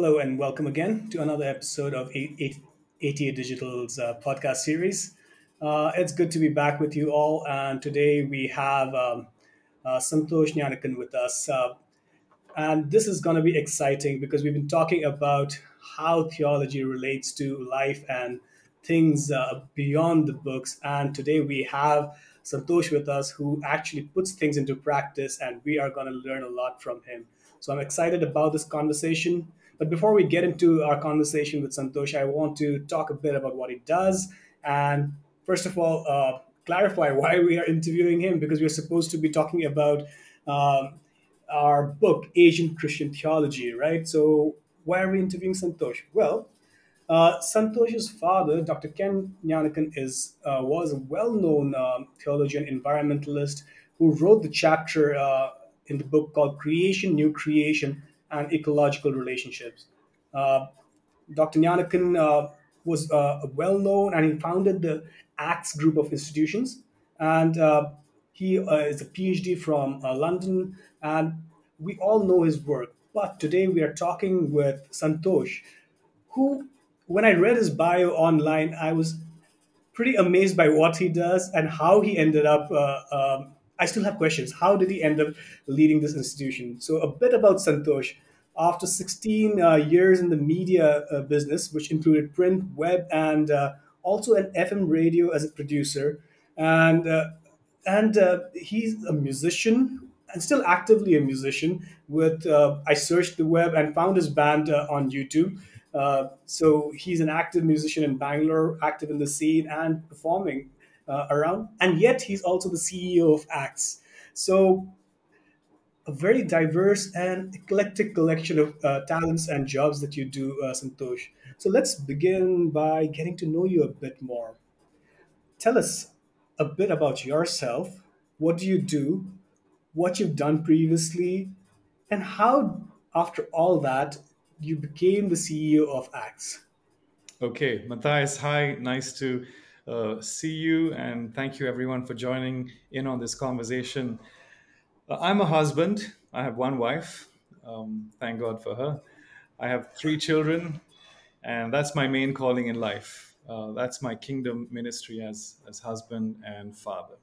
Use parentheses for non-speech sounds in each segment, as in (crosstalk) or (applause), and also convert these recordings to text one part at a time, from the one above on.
Hello and welcome again to another episode of 88 Digital's uh, podcast series. Uh, it's good to be back with you all, and today we have um, uh, Santosh Gnanakan with us. Uh, and this is going to be exciting because we've been talking about how theology relates to life and things uh, beyond the books. And today we have Santosh with us who actually puts things into practice, and we are going to learn a lot from him. So I'm excited about this conversation. But before we get into our conversation with Santosh, I want to talk a bit about what he does. And first of all, uh, clarify (laughs) why we are interviewing him because we're supposed to be talking about um, our book, Asian Christian Theology, right? So why are we interviewing Santosh? Well, uh, Santosh's father, Dr. Ken Gnanakan, is uh, was a well-known um, theologian, environmentalist who wrote the chapter uh, in the book called "Creation, New Creation: and ecological relationships. Uh, Dr. Gnanakan uh, was uh, well known and he founded the ACTS group of institutions. And uh, he uh, is a PhD from uh, London, and we all know his work. But today we are talking with Santosh, who, when I read his bio online, I was pretty amazed by what he does and how he ended up. Um, I still have questions. How did he end up leading this institution? So, a bit about Santosh. After 16 uh, years in the media uh, business, which included print, web, and uh, also an FM radio as a producer, and uh, and uh, he's a musician and still actively a musician. With uh, I searched the web and found his band on YouTube. so he's an active musician in Bangalore, active in the scene and performing uh, around, and yet he's also the CEO of ACTS. So, a very diverse and eclectic collection of uh, talents and jobs that you do, uh, Santosh. So, let's begin by getting to know you a bit more. Tell us a bit about yourself. What do you do? What you've done previously? And how, after all that, you became the CEO of ACTS? Okay, Matthias, hi. Nice to uh, see you and thank you everyone for joining in on this conversation. Uh, I'm a husband. I have one wife. Um, thank God for her. I have three children, and that's my main calling in life. Uh, that's my kingdom ministry as, as husband and father.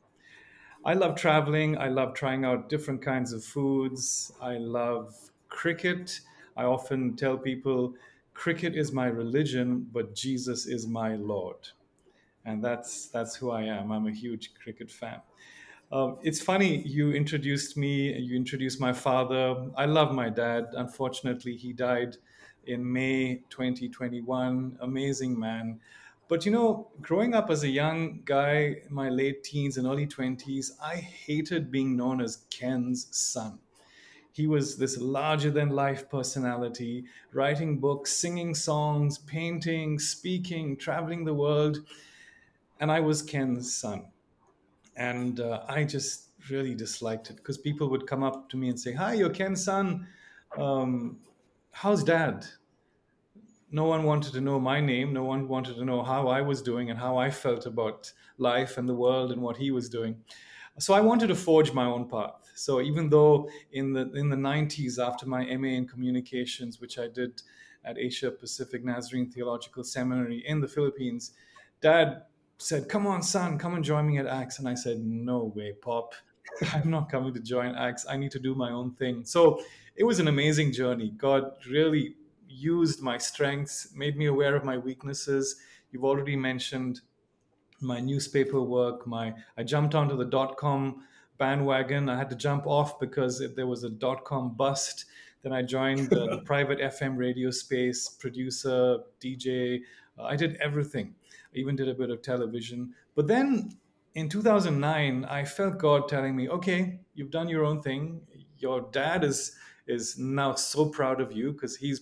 I love traveling. I love trying out different kinds of foods. I love cricket. I often tell people cricket is my religion, but Jesus is my Lord and that's that's who I am. I'm a huge cricket fan. Um, it's funny you introduced me. You introduced my father. I love my dad. Unfortunately, he died in May 2021. Amazing man. But you know, growing up as a young guy, in my late teens and early 20s, I hated being known as Ken's son. He was this larger than life personality, writing books, singing songs, painting, speaking, traveling the world and I was Ken's son. And uh, I just really disliked it because people would come up to me and say, Hi, you're Ken's son. Um, how's dad? No one wanted to know my name. No one wanted to know how I was doing and how I felt about life and the world and what he was doing. So I wanted to forge my own path. So even though in the in the 90s, after my MA in communications, which I did at Asia Pacific Nazarene Theological Seminary in the Philippines, Dad said, Come on, son, come and join me at ACTS. And I said, No way, Pop. I'm not coming to join ACTS. I need to do my own thing. So it was an amazing journey. God really used my strengths, made me aware of my weaknesses. You've already mentioned my newspaper work. My I jumped onto the dot com bandwagon. I had to jump off because there was a dot com bust. Then I joined the, the (laughs) private FM radio space, producer, DJ. Uh, I did everything even did a bit of television. But then in 2009, I felt God telling me, okay, you've done your own thing. Your dad is is now so proud of you because he's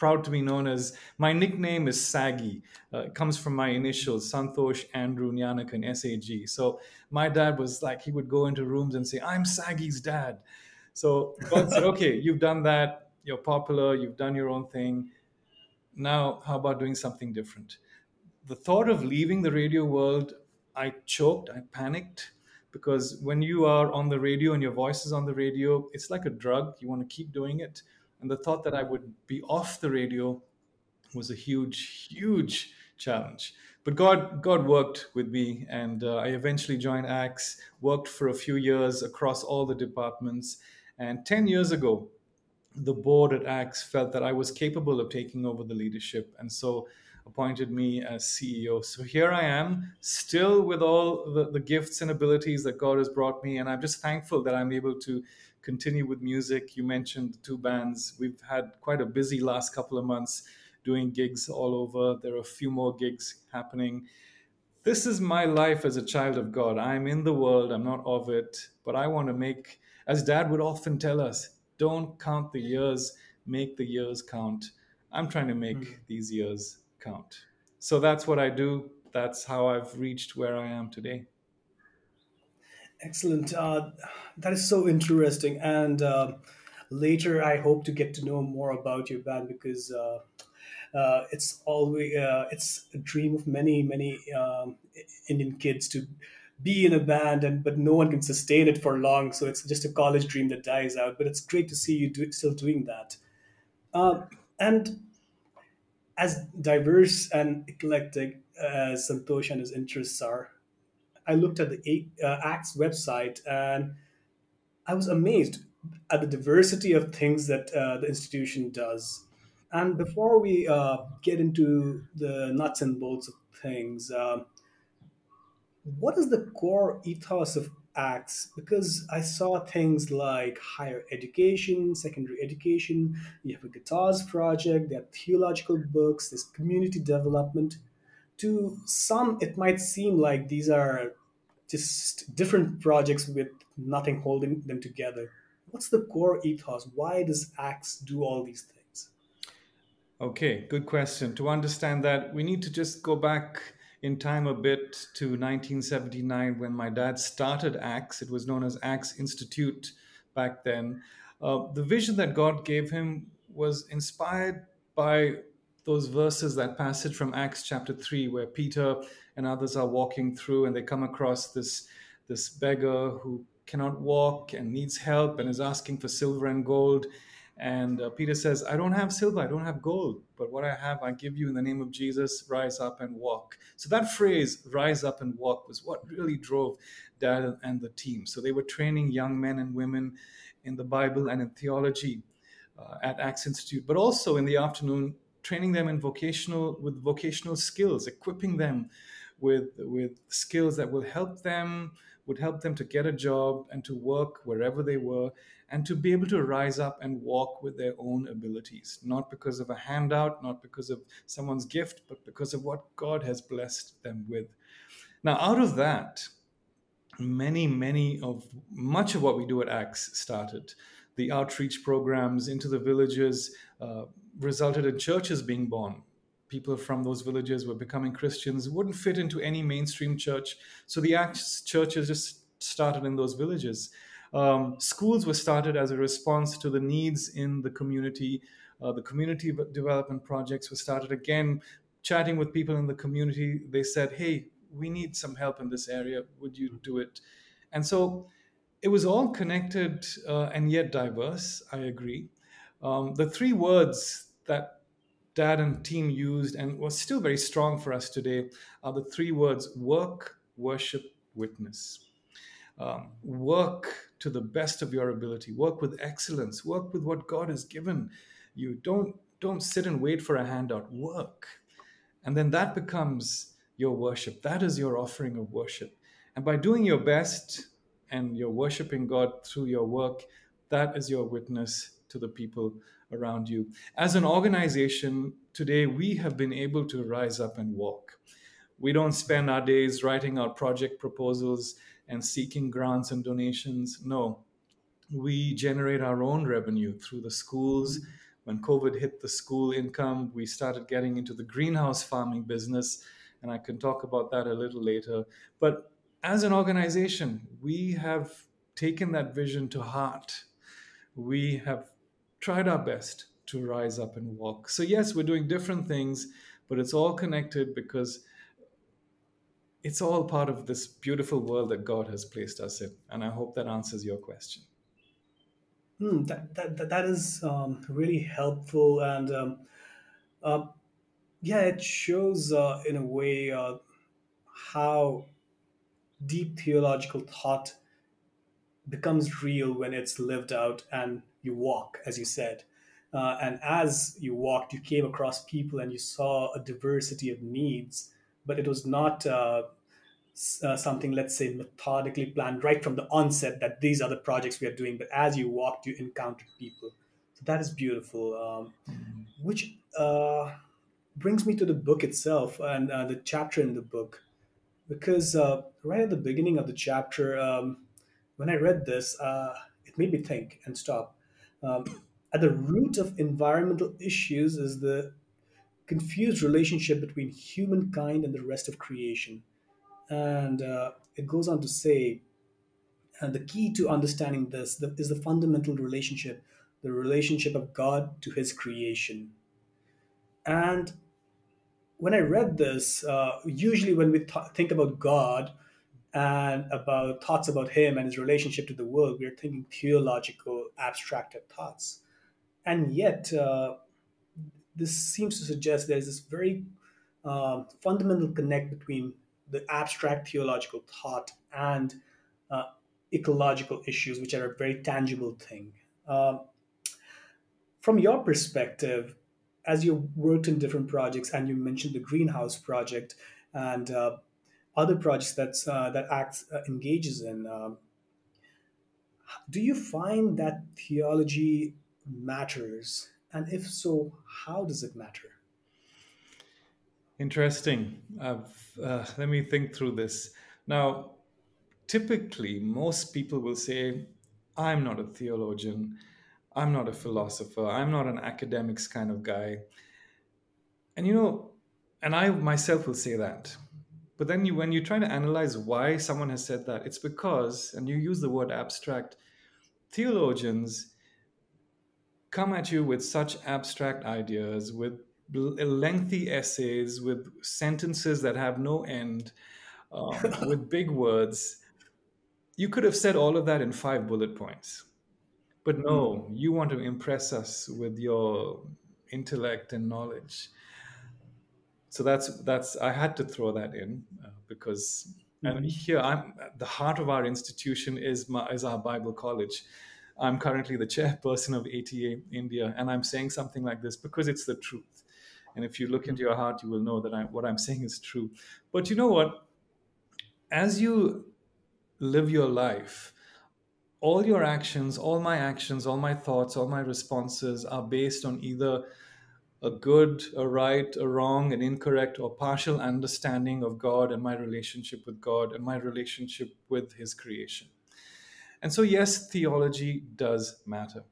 proud to be known as my nickname is Saggy. Uh, it comes from my initials, Santosh Andrew Gnanakan, SAG. So my dad was like, he would go into rooms and say, I'm Saggy's dad. So God said, (laughs) okay, you've done that. You're popular. You've done your own thing. Now, how about doing something different? The thought of leaving the radio world, I choked, I panicked because when you are on the radio and your voice is on the radio, it's like a drug. You want to keep doing it. And the thought that I would be off the radio was a huge, huge challenge. But God, God worked with me, and uh, I eventually joined ACTS. Worked for a few years across all the departments, and ten years ago, the board at ACTS felt that I was capable of taking over the leadership, and so appointed me as CEO. So here I am, still with all the, the gifts and abilities that God has brought me, and I'm just thankful that I'm able to continue with music. You mentioned two bands. We've had quite a busy last couple of months doing gigs all over. There are a few more gigs happening. This is my life as a child of God. I'm in the world, I'm not of it, but I want to make, as dad would often tell us, don't count the years, make the years count. I'm trying to make mm. these years count. So that's what I do. That's how I've reached where I am today. Excellent. Uh, that is so interesting. And uh, later, I hope to get to know more about your band because uh, uh, it's always uh, it's a dream of many many um, Indian kids to be in a band and but no one can sustain it for long so it's just a college dream that dies out but it's great to see you do, still doing that uh, and as diverse and eclectic as santosh and his interests are. I looked at the uh, acts website and i was amazed at the diversity of things that uh, the institution does. And before we uh, get into the nuts and bolts of things, uh, what is the core ethos of acts because i saw things like higher education secondary education. You have a guitars project there are theological books there's community development. To some it might seem like these are just different projects with nothing holding them together. What's the core ethos? Why does acts do all these things? Okay, good question. To understand that, we need to just go back in time a bit to 1979 when my dad started ACTS. It was known as ACTS Institute back then. Uh, the vision that God gave him was inspired by those verses, that passage from Acts chapter 3, where Peter and others are walking through and they come across this, this beggar who cannot walk and needs help and is asking for silver and gold. And uh, Peter says, I don't have silver, I don't have gold, but what I have, I give you in the name of Jesus, rise up and walk. So that phrase, rise up and walk, was what really drove Dad and the team. So they were training young men and women in the Bible and in theology uh, at Acts Institute, but also in the afternoon, training them in vocational, with vocational skills, equipping them with, with skills that will help them, would help them to get a job and to work wherever they were and to be able to rise up and walk with their own abilities, not because of a handout, not because of someone's gift, but because of what God has blessed them with. Now, out of that, many, many of much of what we do at Acts started. The outreach programs into the villages uh, resulted in churches being born. People from those villages were becoming Christians, wouldn't fit into any mainstream church. So the Acts churches just started in those villages. Um, schools were started as a response to the needs in the community. Uh, the community development projects were started again, chatting with people in the community. They said, Hey, we need some help in this area. Would you do it? And so it was all connected uh, and yet diverse, I agree. Um, the three words that dad and team used and was still very strong for us today are the three words work, worship, witness. Um, work to the best of your ability. Work with excellence. Work with what God has given you. Don't don't sit and wait for a handout. Work, and then that becomes your worship. That is your offering of worship. And by doing your best and you're worshiping God through your work, that is your witness to the people around you. As an organization, today we have been able to rise up and walk. We don't spend our days writing out project proposals and seeking grants and donations. No, we generate our own revenue through the schools. When COVID hit the school income, we started getting into the greenhouse farming business, and I can talk about that a little later. But as an organization, we have taken that vision to heart. We have tried our best to rise up and walk. So, yes, we're doing different things, but it's all connected because it's all part of this beautiful world that God has placed us in. And I hope that answers your question. Hmm, that, that, that, is um, really helpful and um, uh, yeah it shows uh, in a way uh, how deep theological thought becomes real when it's lived out and you walk, as you said. Uh, and as you walked, you came across people and you saw a diversity of needs, but it was not uh, uh, something, let's say, methodically planned right from the onset that these are the projects we are doing. But as you walked, you encountered people. So that is beautiful. Um, which uh, brings me to the book itself and uh, the chapter in the book because uh, right at the beginning of the chapter, um, when I read this, uh, it made me think and stop. Um, at the root of environmental issues is the confused relationship between humankind and the rest of creation. And uh, it goes on to say, and the key to understanding this is the fundamental relationship, the relationship of God to his creation. And when I read this, uh, usually when we th- think about God, and about thoughts about him and his relationship to the world, we are thinking theological, abstracted thoughts. And yet, uh, this seems to suggest there's this very um, fundamental connect between the abstract theological thought and uh, ecological issues, which are a very tangible thing. Um, from your perspective, as you worked in different projects, and you mentioned the greenhouse project and uh, other projects that's, uh, that acts uh, engages in. Um, Do you find that theology matters? And if so, how does it matter? Interesting. Uh, let me think through this. Now, typically, most people will say, I'm not a theologian, I'm not a philosopher, I'm not an academics kind of guy. And you know, and I myself will say that. But then you, when you try to analyze why someone has said that, it's because, and you use the word abstract, theologians come at you with such abstract ideas, with lengthy essays, with sentences that have no end, um, (laughs) with big words. You could have said all of that in five bullet points. But Hmm. no, you want to impress us with your intellect and knowledge. So that's that's I had to throw that in uh, because and hmm here I'm the heart of our institution is my, is our Bible college. I'm currently the chairperson of ATA India, and I'm saying something like this because it's the truth. And if you look into your heart, you will know that I, what I'm saying is true. But you know what? As you live your life, all your actions, all my actions, all my thoughts, all my responses are based on either a good, a right, a wrong, an incorrect, or partial understanding of God and my relationship with God and my relationship with His creation. And so, yes, theology does matter.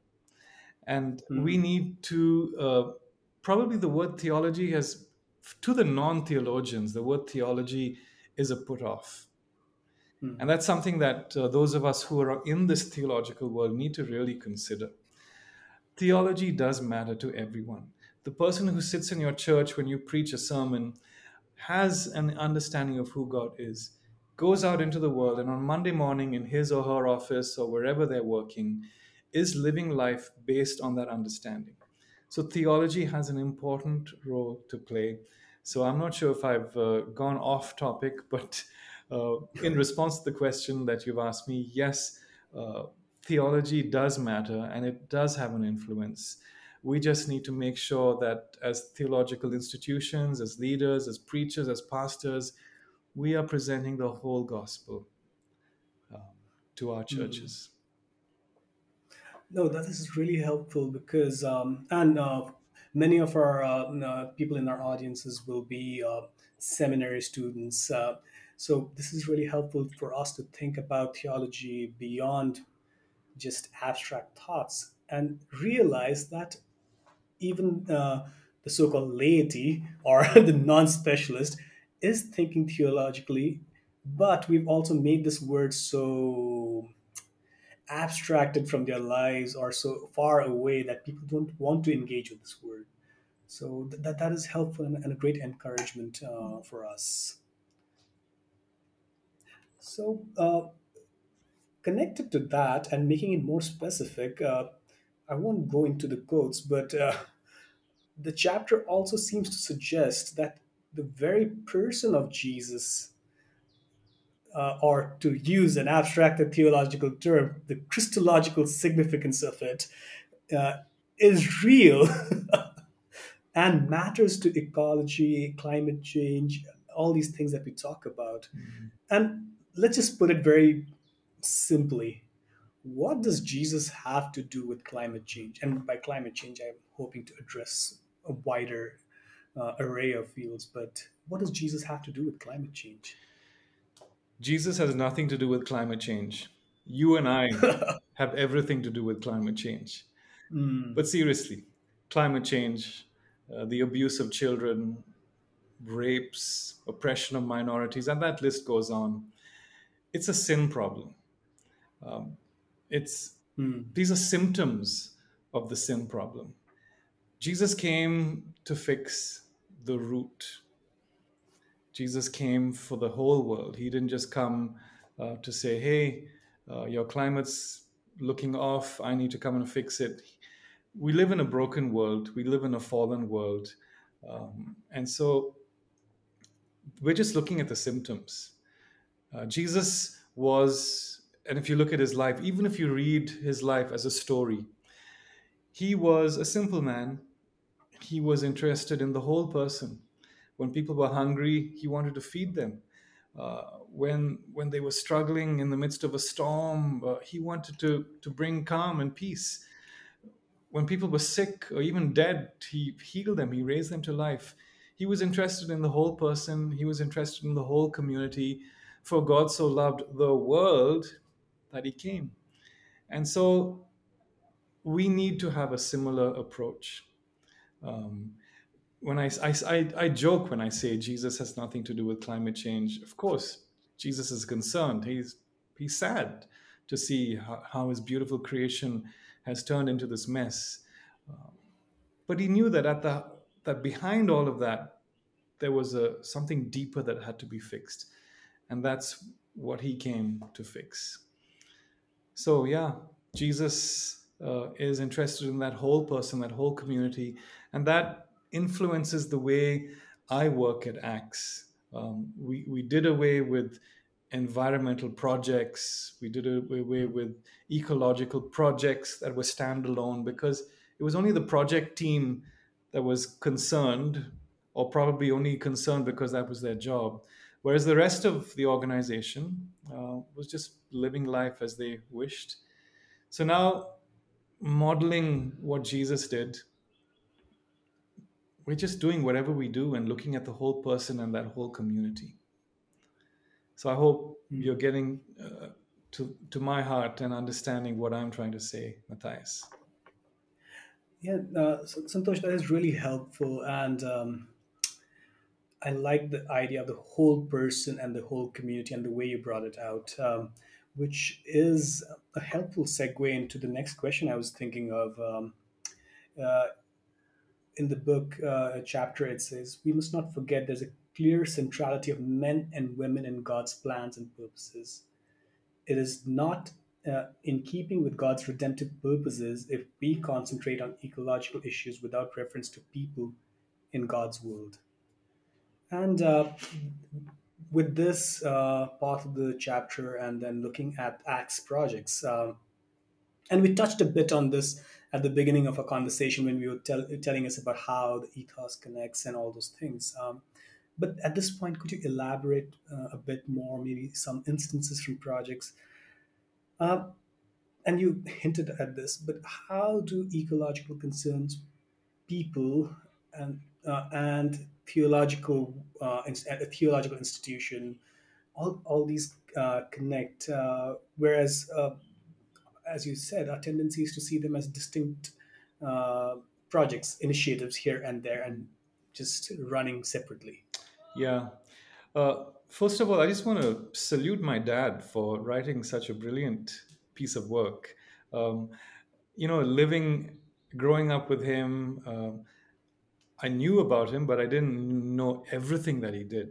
And we hmm need to, uh, probably the word theology has, to the non theologians, the word theology is a put off and hmm that's something that uh, those of us who are in this theological world need to really consider. Theology does matter to everyone. The person who sits in your church when you preach a sermon has an understanding of who God is, goes out into the world, and on Monday morning in his or her office or wherever they're working, is living life based on that understanding. So, theology has an important role to play. So, I'm not sure if I've uh, gone off topic, (laughs) but uh, in response to the question that you've asked me, yes, uh, theology does matter and it does have an influence. We just need to make sure that as theological institutions, as leaders, as preachers, as pastors, we are presenting the whole gospel um, to our hmm churches. No, that is really helpful because, um, and uh, many of our uh, uh, people in our audiences will be uh, seminary students. Uh, so this is really helpful for us to think about theology beyond just abstract thoughts and realize that even uh, the so-called laity or (laughs) the non-specialist is thinking theologically but we've also made this word so abstracted from their lives or so far away that people don't want to engage with this word. So th- that, that is helpful and, and a great encouragement uh, for us. So uh, connected to that and making it more specific uh, I won't go into the quotes, but uh, (laughs) the chapter also seems to suggest that the very person of Jesus, uh, or to use an abstracted theological term, the Christological significance of it, uh, is real (laughs) and matters to ecology, climate change, all these things that we talk about. And let's just put it very simply what does Jesus have to do with climate change? And by climate change, I'm hoping to address a wider uh, array of fields, but what does Jesus have to do with climate change? Jesus has nothing to do with climate change. You and I (laughs) have everything to do with climate change. Mm, But seriously, climate change, uh, the abuse of children, rapes, oppression of minorities, and that list goes on. It's a sin problem. Um, it's mm, these are symptoms of the sin problem. Jesus came to fix the root. Jesus came for the whole world. He didn't just come uh, to say, "Hey, uh, your climate's looking off. I need to come and fix it." We live in a broken world. We live in a fallen world, um, and so we're just looking at the symptoms. Uh, Jesus was, and if you look at his life, even if you read his life as a story, he was a simple man. He was interested in the whole person. When people were hungry, he wanted to feed them. Uh, when when they were struggling in the midst of a storm, uh, he wanted to to bring calm and peace. When people were sick or even dead, he healed them. He raised them to life. He was interested in the whole person. He was interested in the whole community. For God so loved the world that he came. And so we need to have a similar approach. Um, when I, I, I, joke when I say Jesus has nothing to do with climate change, of course, Jesus is concerned. He's, he's sad to see how, how his beautiful creation has turned into this mess. Um, but he knew that at the that behind all of that, there was a something deeper that had to be fixed, and that's what he came to fix. So yeah, Jesus uh, is interested in that whole person, that whole community, and that influences the way I work at ACTS. Um, we we did away with environmental projects. We did away with ecological projects that were standalone because it was only the project team that was concerned, or probably only concerned because that was their job. Whereas the rest of the organization uh, was just living life as they wished. So now, modeling what Jesus did, we're just doing whatever we do and looking at the whole person and that whole community. So I hope mm. you're getting uh, to to my heart and understanding what I'm trying to say, Matthias. Yeah, uh, Santosh, that is really helpful. And um, I like the idea of the whole person and the whole community and the way you brought it out, um, which is a helpful segue into the next question I was thinking of. Um, uh, in the book uh, chapter, it says, We must not forget there's a clear centrality of men and women in God's plans and purposes. It is not uh, in keeping with God's redemptive purposes if we concentrate on ecological issues without reference to people in God's world. And uh, with this uh, part of the chapter, and then looking at Acts projects, um, and we touched a bit on this at the beginning of our conversation when we were tell, telling us about how the ethos connects and all those things. Um, but at this point, could you elaborate uh, a bit more, maybe some instances from projects? Uh, and you hinted at this, but how do ecological concerns, people, and uh, and theological uh, a theological institution, all all these uh, connect? Uh, whereas uh, as you said, our tendency is to see them as distinct uh, projects, initiatives here and there, and just running separately. Yeah. Uh, first of all, I just want to salute my dad for writing such a brilliant piece of work. Um, you know, living, growing up with him, um I knew about him, but I didn't know everything that he did.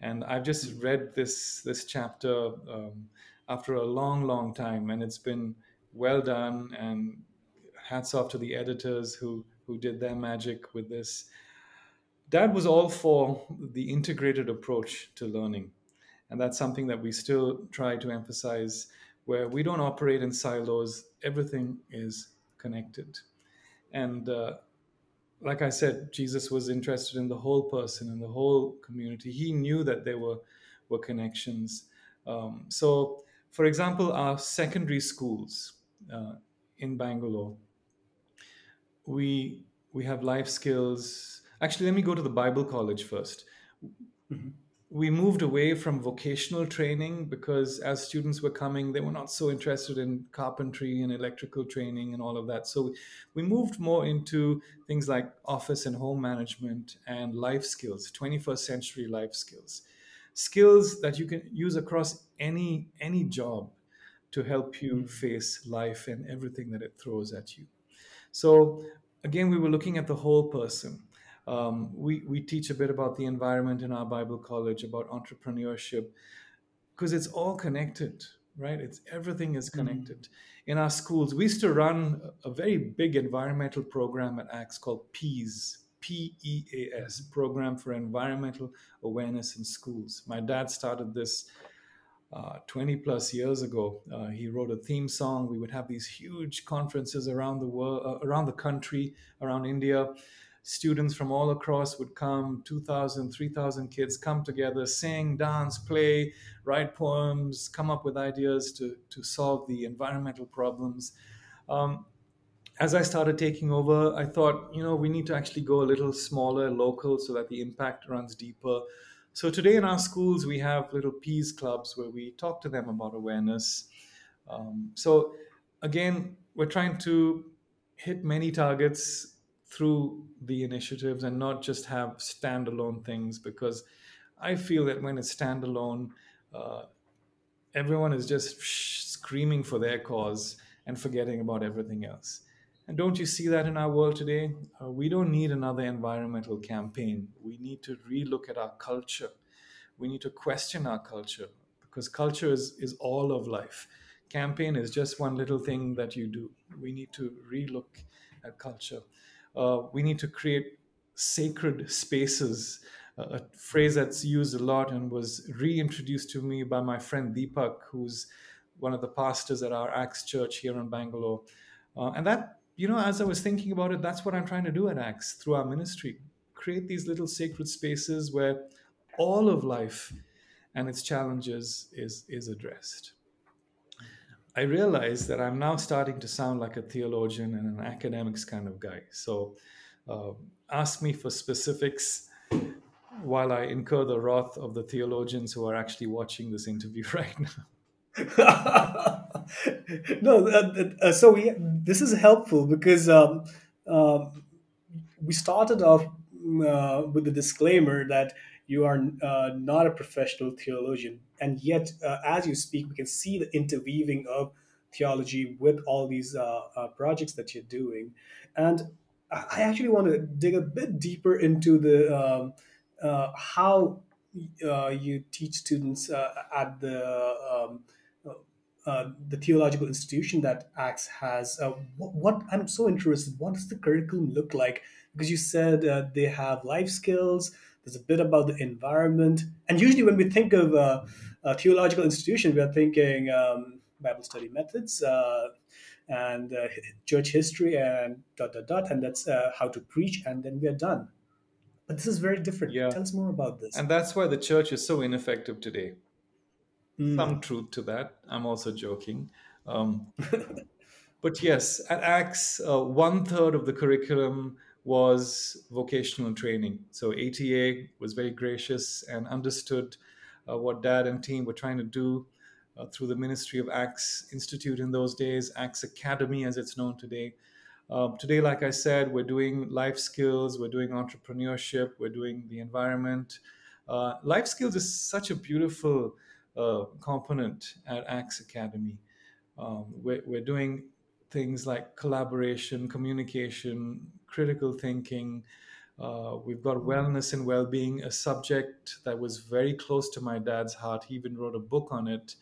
And I've just read this this chapter um, after a long, long time, and it's been well done and hats off to the editors who who did their magic with this. Dad was all for the integrated approach to learning, and that's something that we still try to emphasize, where we don't operate in silos. Everything is connected, and uh, like I said, Jesus was interested in the whole person and the whole community. He knew that there were were connections. Um, so, for example, our secondary schools uh, in Bangalore, we we have life skills. Actually, let me go to the Bible College 1st Mhm. We moved away from vocational training because as students were coming, they were not so interested in carpentry and electrical training and all of that. So we moved more into things like office and home management and life skills, 21st century life skills, skills that you can use across any any job to help you mm. face life and everything that it throws at you. So again, we were looking at the whole person. Um, we, we teach a bit about the environment in our Bible college, about entrepreneurship, because it's all connected, right? It's everything is connected. In our schools, we used to run a very big environmental program at ACTS called PEAS, P E A S, Program for Environmental Awareness in Schools. My dad started this uh, 20 plus years ago. Uh, he wrote a theme song. We would have these huge conferences around the world, uh, around the country, around India. Students from all across would come, 2,000, 3,000 kids come together, sing, dance, play, write poems, come up with ideas to, to solve the environmental problems. Um, as I started taking over, I thought, you know, we need to actually go a little smaller, local, so that the impact runs deeper. So today in our schools, we have little PEAS clubs where we talk to them about awareness. Um, so again, we're trying to hit many targets through the initiatives and not just have standalone things because I feel that when it's standalone, uh, everyone is just screaming for their cause and forgetting about everything else. And don't you see that in our world today? Uh, we don't need another environmental campaign. We need to relook at our culture. We need to question our culture because culture is, is all of life. Campaign is just one little thing that you do. We need to relook at culture. Uh, we need to create sacred spaces, uh, a phrase that's used a lot and was reintroduced to me by my friend Deepak, who's one of the pastors at our ACTS church here in Bangalore. Uh, and that, you know, as I was thinking about it, that's what I'm trying to do at ACTS through our ministry. Create these little sacred spaces where all of life and its challenges is, is addressed. I realize that I'm now starting to sound like a theologian and an academics kind of guy. So uh, ask me for specifics while I incur the wrath of the theologians who are actually watching this interview (laughs) right now. (laughs) no, uh, uh, so we, this is helpful because um, um, we started off uh, with the disclaimer that you are uh, not a professional theologian, and yet, uh, as you speak, we can see the interweaving of theology with all these uh, uh, projects that you're doing. And I actually want to dig a bit deeper into the um, uh, how uh, you teach students at the um, the theological institution that Acts has. What, what I'm so interested. What does the curriculum look like? Because you said they have life skills. There's a bit about the environment, and usually when we think of uh, a theological institution, we are thinking um, Bible study methods uh, and uh, church history and dot dot dot, and that's uh, how to preach, and then we are done. But this is very different. Yeah. Tell us more about this. And that's why the church is so ineffective today. Mm. Some truth to that. I'm also joking. Um, (laughs) but yes, at ACTS, uh, one third of the curriculum was vocational training. So ATA was very gracious and understood uh, what dad and team were trying to do uh, through the Ministry of ACTS Institute in those days, ACTS Academy as it's known today. Um, today, like I said, we're doing life skills, we're doing entrepreneurship, we're doing the environment. Uh, life skills is such a beautiful uh, component at ACTS Academy. Um, we're, we're doing things like collaboration, communication, critical thinking. Uh, we've got wellness and well being, a subject that was very close to my dad's heart. He even wrote a book on it.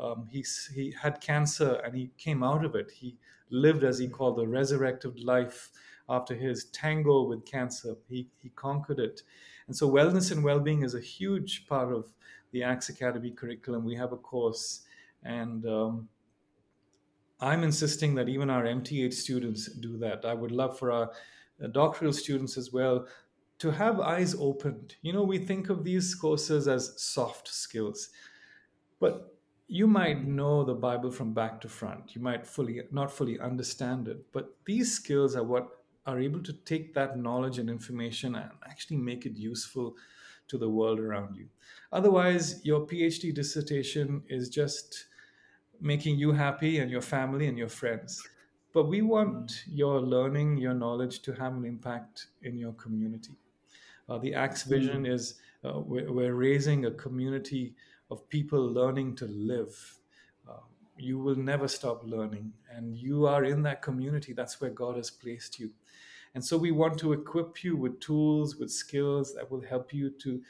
Um, he, he had cancer and he came out of it. He lived, as he called, the resurrected life after his tango with cancer. He, he conquered it. And so, wellness and well being is a huge part of the ACTS Academy curriculum. We have a course, and um, I'm insisting that even our MTH students do that. I would love for our uh, doctoral students as well to have eyes opened. You know, we think of these courses as soft skills, but you might know the Bible from back to front. You might fully not fully understand it, but these skills are what are able to take that knowledge and information and actually make it useful to the world around you. Otherwise, your PhD dissertation is just making you happy and your family and your friends. But we want your learning, your knowledge to have an impact in your community. Uh, the Acts vision is uh, we're, we're, raising a community of people learning to live. Uh, you will never stop learning, and you are in that community. That's where God has placed you. And so we want to equip you with tools, with skills that will help you to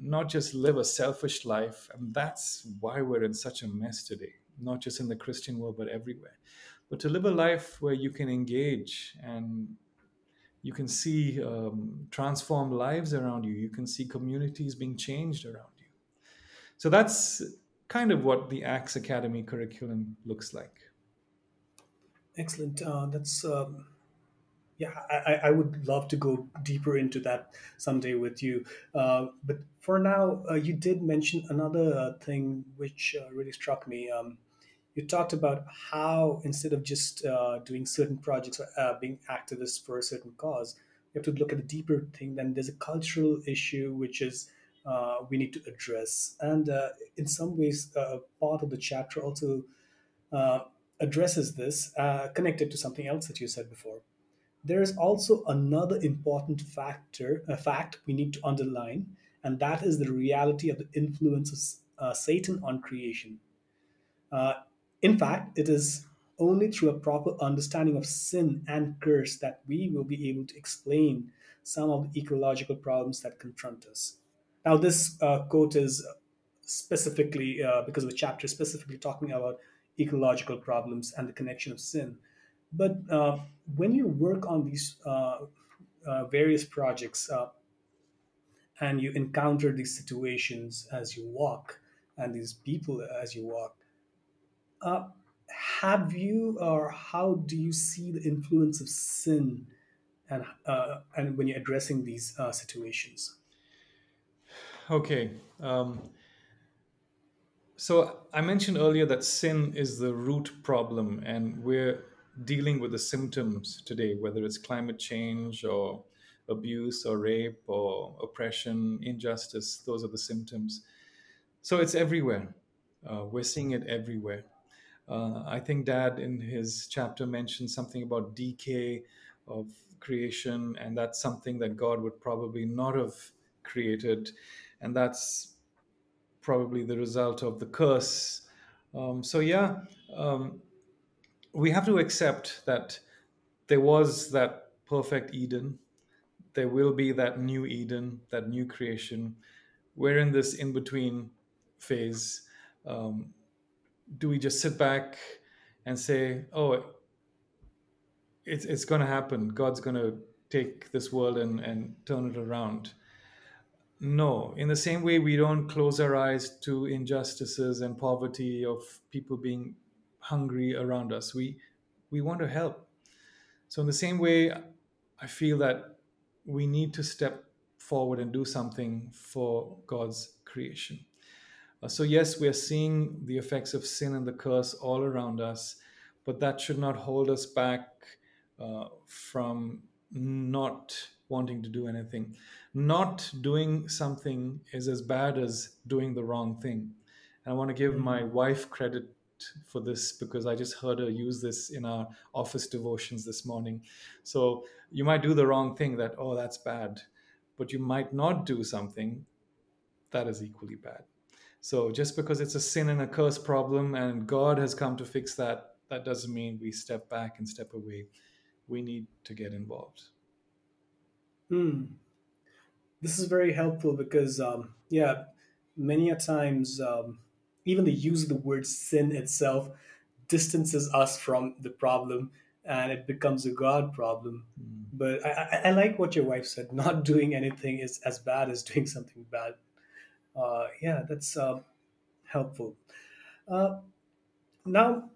not just live a selfish life. And that's why we're in such a mess today, not just in the Christian world, but everywhere. But to live a life where you can engage and you can see um, transformed lives around you. You can see communities being changed around you. So that's kind of what the Acts Academy curriculum looks like. Excellent. Uh, that's um, yeah. I, I would love to go deeper into that someday with you. Uh, but for now, uh, you did mention another uh, thing which uh, really struck me. Um, you talked about how instead of just uh, doing certain projects or uh, being activists for a certain cause, you have to look at the deeper thing. Then there's a cultural issue which is uh, we need to address, and uh, in some ways, uh, part of the chapter also uh, addresses this, connected to something else that you said before. There is also another important factor, a fact we need to underline, and that is the reality of the influence of Satan on creation. Uh, in fact, it is only through a proper understanding of sin and curse that we will be able to explain some of the ecological problems that confront us. Now, this uh, quote is specifically uh, because of the chapter specifically talking about ecological problems and the connection of sin. But uh, when you work on these uh, uh, various projects uh, and you encounter these situations as you walk and these people as you walk, uh, have you or how do you see the influence of sin and uh, and when you're addressing these uh, situations? Okay. Um, so I mentioned earlier that sin is the root problem, and we're dealing with the symptoms today, whether it's climate change or abuse or rape or oppression, injustice. Those are the symptoms. So it's everywhere. Uh, we're seeing it everywhere. Uh, I think Dad in his chapter mentioned something about decay of creation, and that's something that God would probably not have created, and that's probably the result of the curse. Um, so, yeah, um, we have to accept that there was that perfect Eden. There will be that new Eden, that new creation. We're in this in between phase. Um, do we just sit back and say, oh, it's, it's going to happen. God's going to take this world and, and turn it around. No, in the same way, we don't close our eyes to injustices and poverty of people being hungry around us. We, we want to help. So, in the same way, I feel that we need to step forward and do something for God's creation. Uh, so, yes, we are seeing the effects of sin and the curse all around us, but that should not hold us back uh, from not wanting to do anything. Not doing something is as bad as doing the wrong thing. And I want to give mm-hmm. my wife credit for this because I just heard her use this in our office devotions this morning. So you might do the wrong thing that, oh, that's bad, but you might not do something that is equally bad. So just because it's a sin and a curse problem and God has come to fix that, that doesn't mean we step back and step away. We need to get involved. Hmm. This is very helpful because, um, yeah, many a times um, even the use of the word sin itself distances us from the problem and it becomes a God problem. But I, I, I like what your wife said. (laughs) Not doing anything is as bad as doing something bad. Uh, yeah, that's uh, helpful. Uh, now,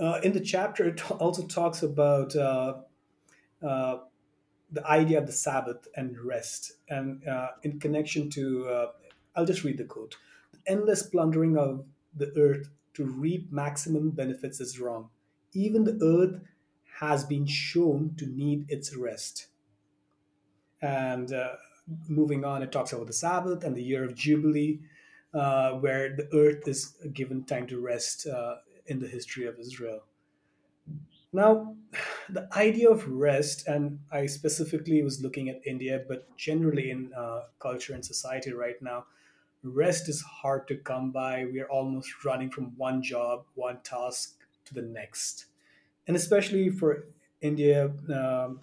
uh, in the chapter, it also talks about uh, uh, the idea of the Sabbath and rest, and in connection to, I'll just read the quote: "The endless plundering of the earth to reap maximum benefits is wrong. Even the earth has been shown to need its rest." And moving on, it talks about the Sabbath and the year of Jubilee, uh, where the earth is given time to rest uh, in the history of Israel. Now, the idea of rest, and I specifically was looking at India, but generally in uh, culture and society right now, rest is hard to come by. We are almost running from one job, one task to the next. And especially for India, um,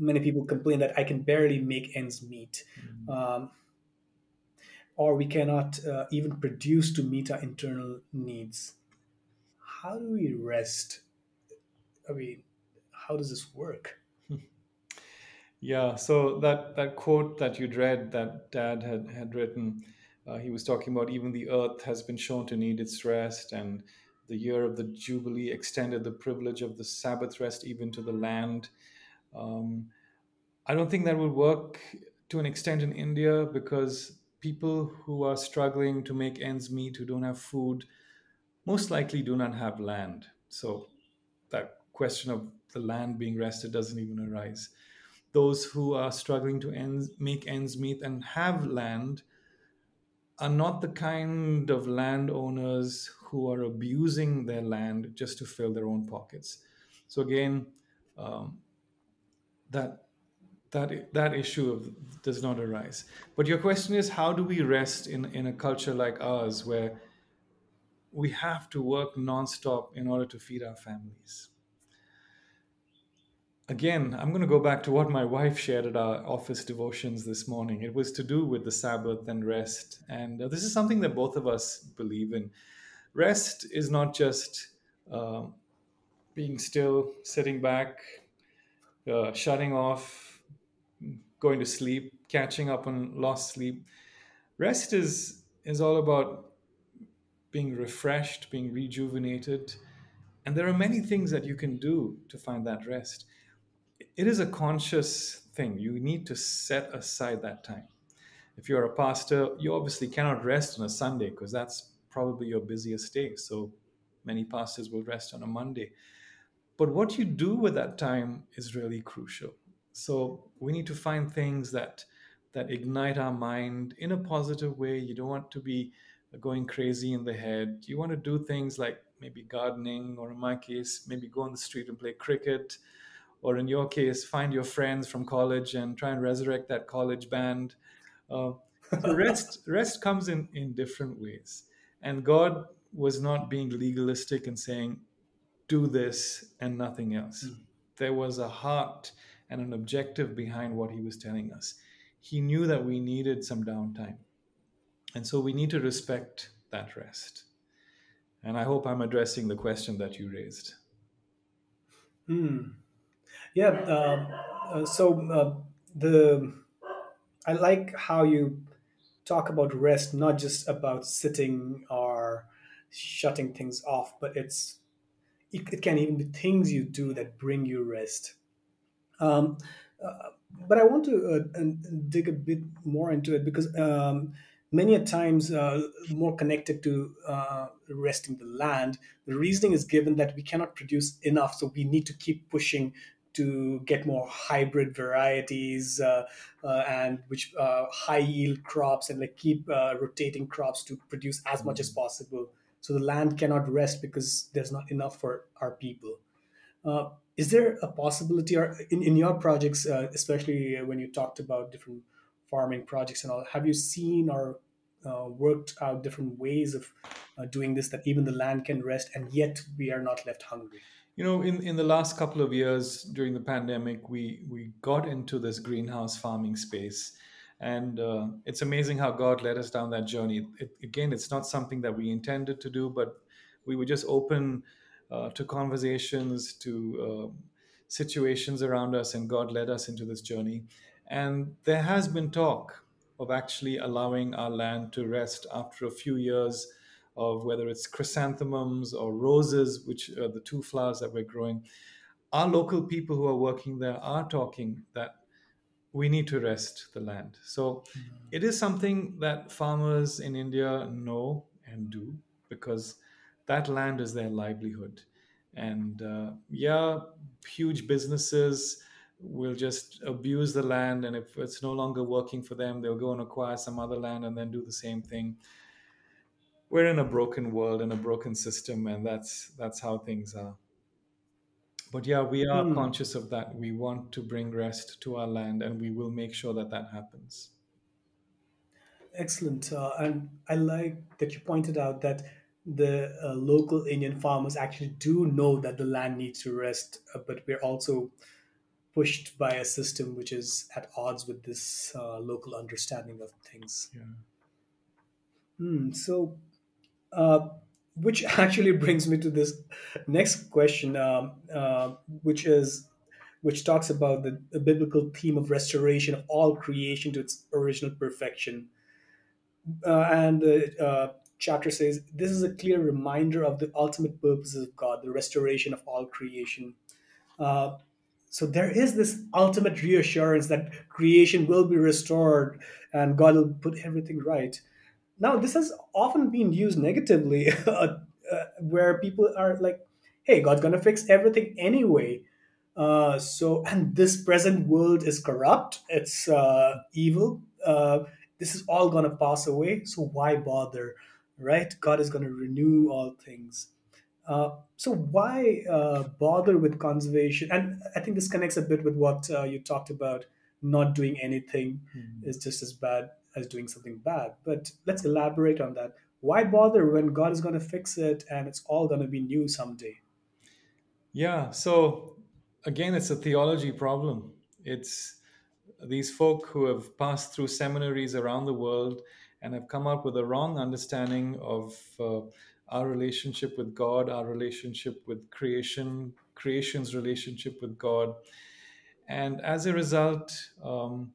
many people complain that I can barely make ends meet. Um, or we cannot uh, even produce to meet our internal needs. How do we rest? I mean, how does this work? (laughs) Yeah, so that that quote that you'd read that Dad had had written, uh, he was talking about even the earth has been shown to need its rest, and the year of the jubilee extended the privilege of the Sabbath rest even to the land. Um, I don't think that would work to an extent in India because people who are struggling to make ends meet, who don't have food, most likely do not have land. So that question of the land being rested doesn't even arise. Those who are struggling to ends, make ends meet and have land are not the kind of landowners who are abusing their land just to fill their own pockets. So again, um, that that that issue of, does not arise. But your question is, how do we rest in in a culture like ours where we have to work nonstop in order to feed our families? Again, I'm going to go back to what my wife shared at our office devotions this morning. It was to do with the Sabbath and rest. And uh, this is something that both of us believe in. Rest is not just uh, being still, sitting back, uh, shutting off, going to sleep, catching up on lost sleep. Rest is, is all about being refreshed, being rejuvenated. And there are many things that you can do to find that rest it is a conscious thing. You need to set aside that time. If you're a pastor, you obviously cannot rest on a Sunday because that's probably your busiest day. So many pastors will rest on a Monday. But what you do with that time is really crucial. So we need to find things that that ignite our mind in a positive way. You don't want to be going crazy in the head. You want to do things like maybe gardening, or in my case, maybe go on the street and play cricket, or in your case, find your friends from college and try and resurrect that college band. Uh, so (laughs) rest rest comes in in different ways, and God was not being legalistic and saying, "Do this and nothing else." Mm. There was a heart and an objective behind what He was telling us. He knew that we needed some downtime, and so we need to respect that rest. And I hope I'm addressing the question that you raised. Hmm. Yeah. Uh, uh, so uh, the I like how you talk about rest, not just about sitting or shutting things off, but it's it, it can even be things you do that bring you rest. Um, uh, but I want to uh, dig a bit more into it because um, many a times uh, more connected to uh, resting the land, the reasoning is given that we cannot produce enough, so we need to keep pushing to get more hybrid varieties uh, uh, and which uh, high yield crops and like keep uh, rotating crops to produce as much as mm. possible so the land cannot rest because there's not enough for our people uh, is there a possibility or in, in your projects uh, especially when you talked about different farming projects and all have you seen or worked out different ways of doing this that even the land can rest and yet we are not left hungry you know, in, in the last couple of years during the pandemic, we, we got into this greenhouse farming space. And uh, it's amazing how god led us down that journey it, again it's not something that we intended to do but we were just open uh, to conversations to uh, situations around us and god led us into this journey and there has been talk of actually allowing our land to rest after a few years of whether it's chrysanthemums or roses, which are the two flowers that we're growing. Our local people who are working there are talking that we need to rest the land. So mm-hmm. it is something that farmers in India know and do because that land is their livelihood. And uh, yeah, huge businesses will just abuse the land. And if it's no longer working for them, they'll go and acquire some other land and then do the same thing. We're in a broken world and a broken system, and that's that's how things are. But yeah, we are mm. conscious of that. We want to bring rest to our land, and we will make sure that that happens. Excellent, uh, and I like that you pointed out that the uh, local Indian farmers actually do know that the land needs to rest, uh, but we're also pushed by a system which is at odds with this uh, local understanding of things. Yeah. Hmm, so, uh, which (laughs) actually brings me to this next question, um, uh, which is which talks about the, the, biblical theme of restoration of all creation to its original perfection. Uh, and the uh, chapter says this is a clear reminder of the ultimate purposes of God, the restoration of all creation. Uh, so there is this ultimate reassurance that creation will be restored and God will put everything right. Now, this has often been used negatively, (laughs) uh, uh, where people are like, hey, God's going to fix everything anyway. Uh, so, and this present world is corrupt, it's uh, evil. Uh, this is all going to pass away. So, why bother? Right? God is going to renew all things. Uh, so why uh, bother with conservation? And I think this connects a bit with what uh, you talked about. Not doing anything mm-hmm. is just as bad as doing something bad. But let's elaborate on that. Why bother when God is going to fix it and it's all going to be new someday? Yeah. So again, it's a theology problem. It's these folk who have passed through seminaries around the world and have come up with a wrong understanding of uh, our relationship with God, our relationship with creation, creation's relationship with God. And as a result, um,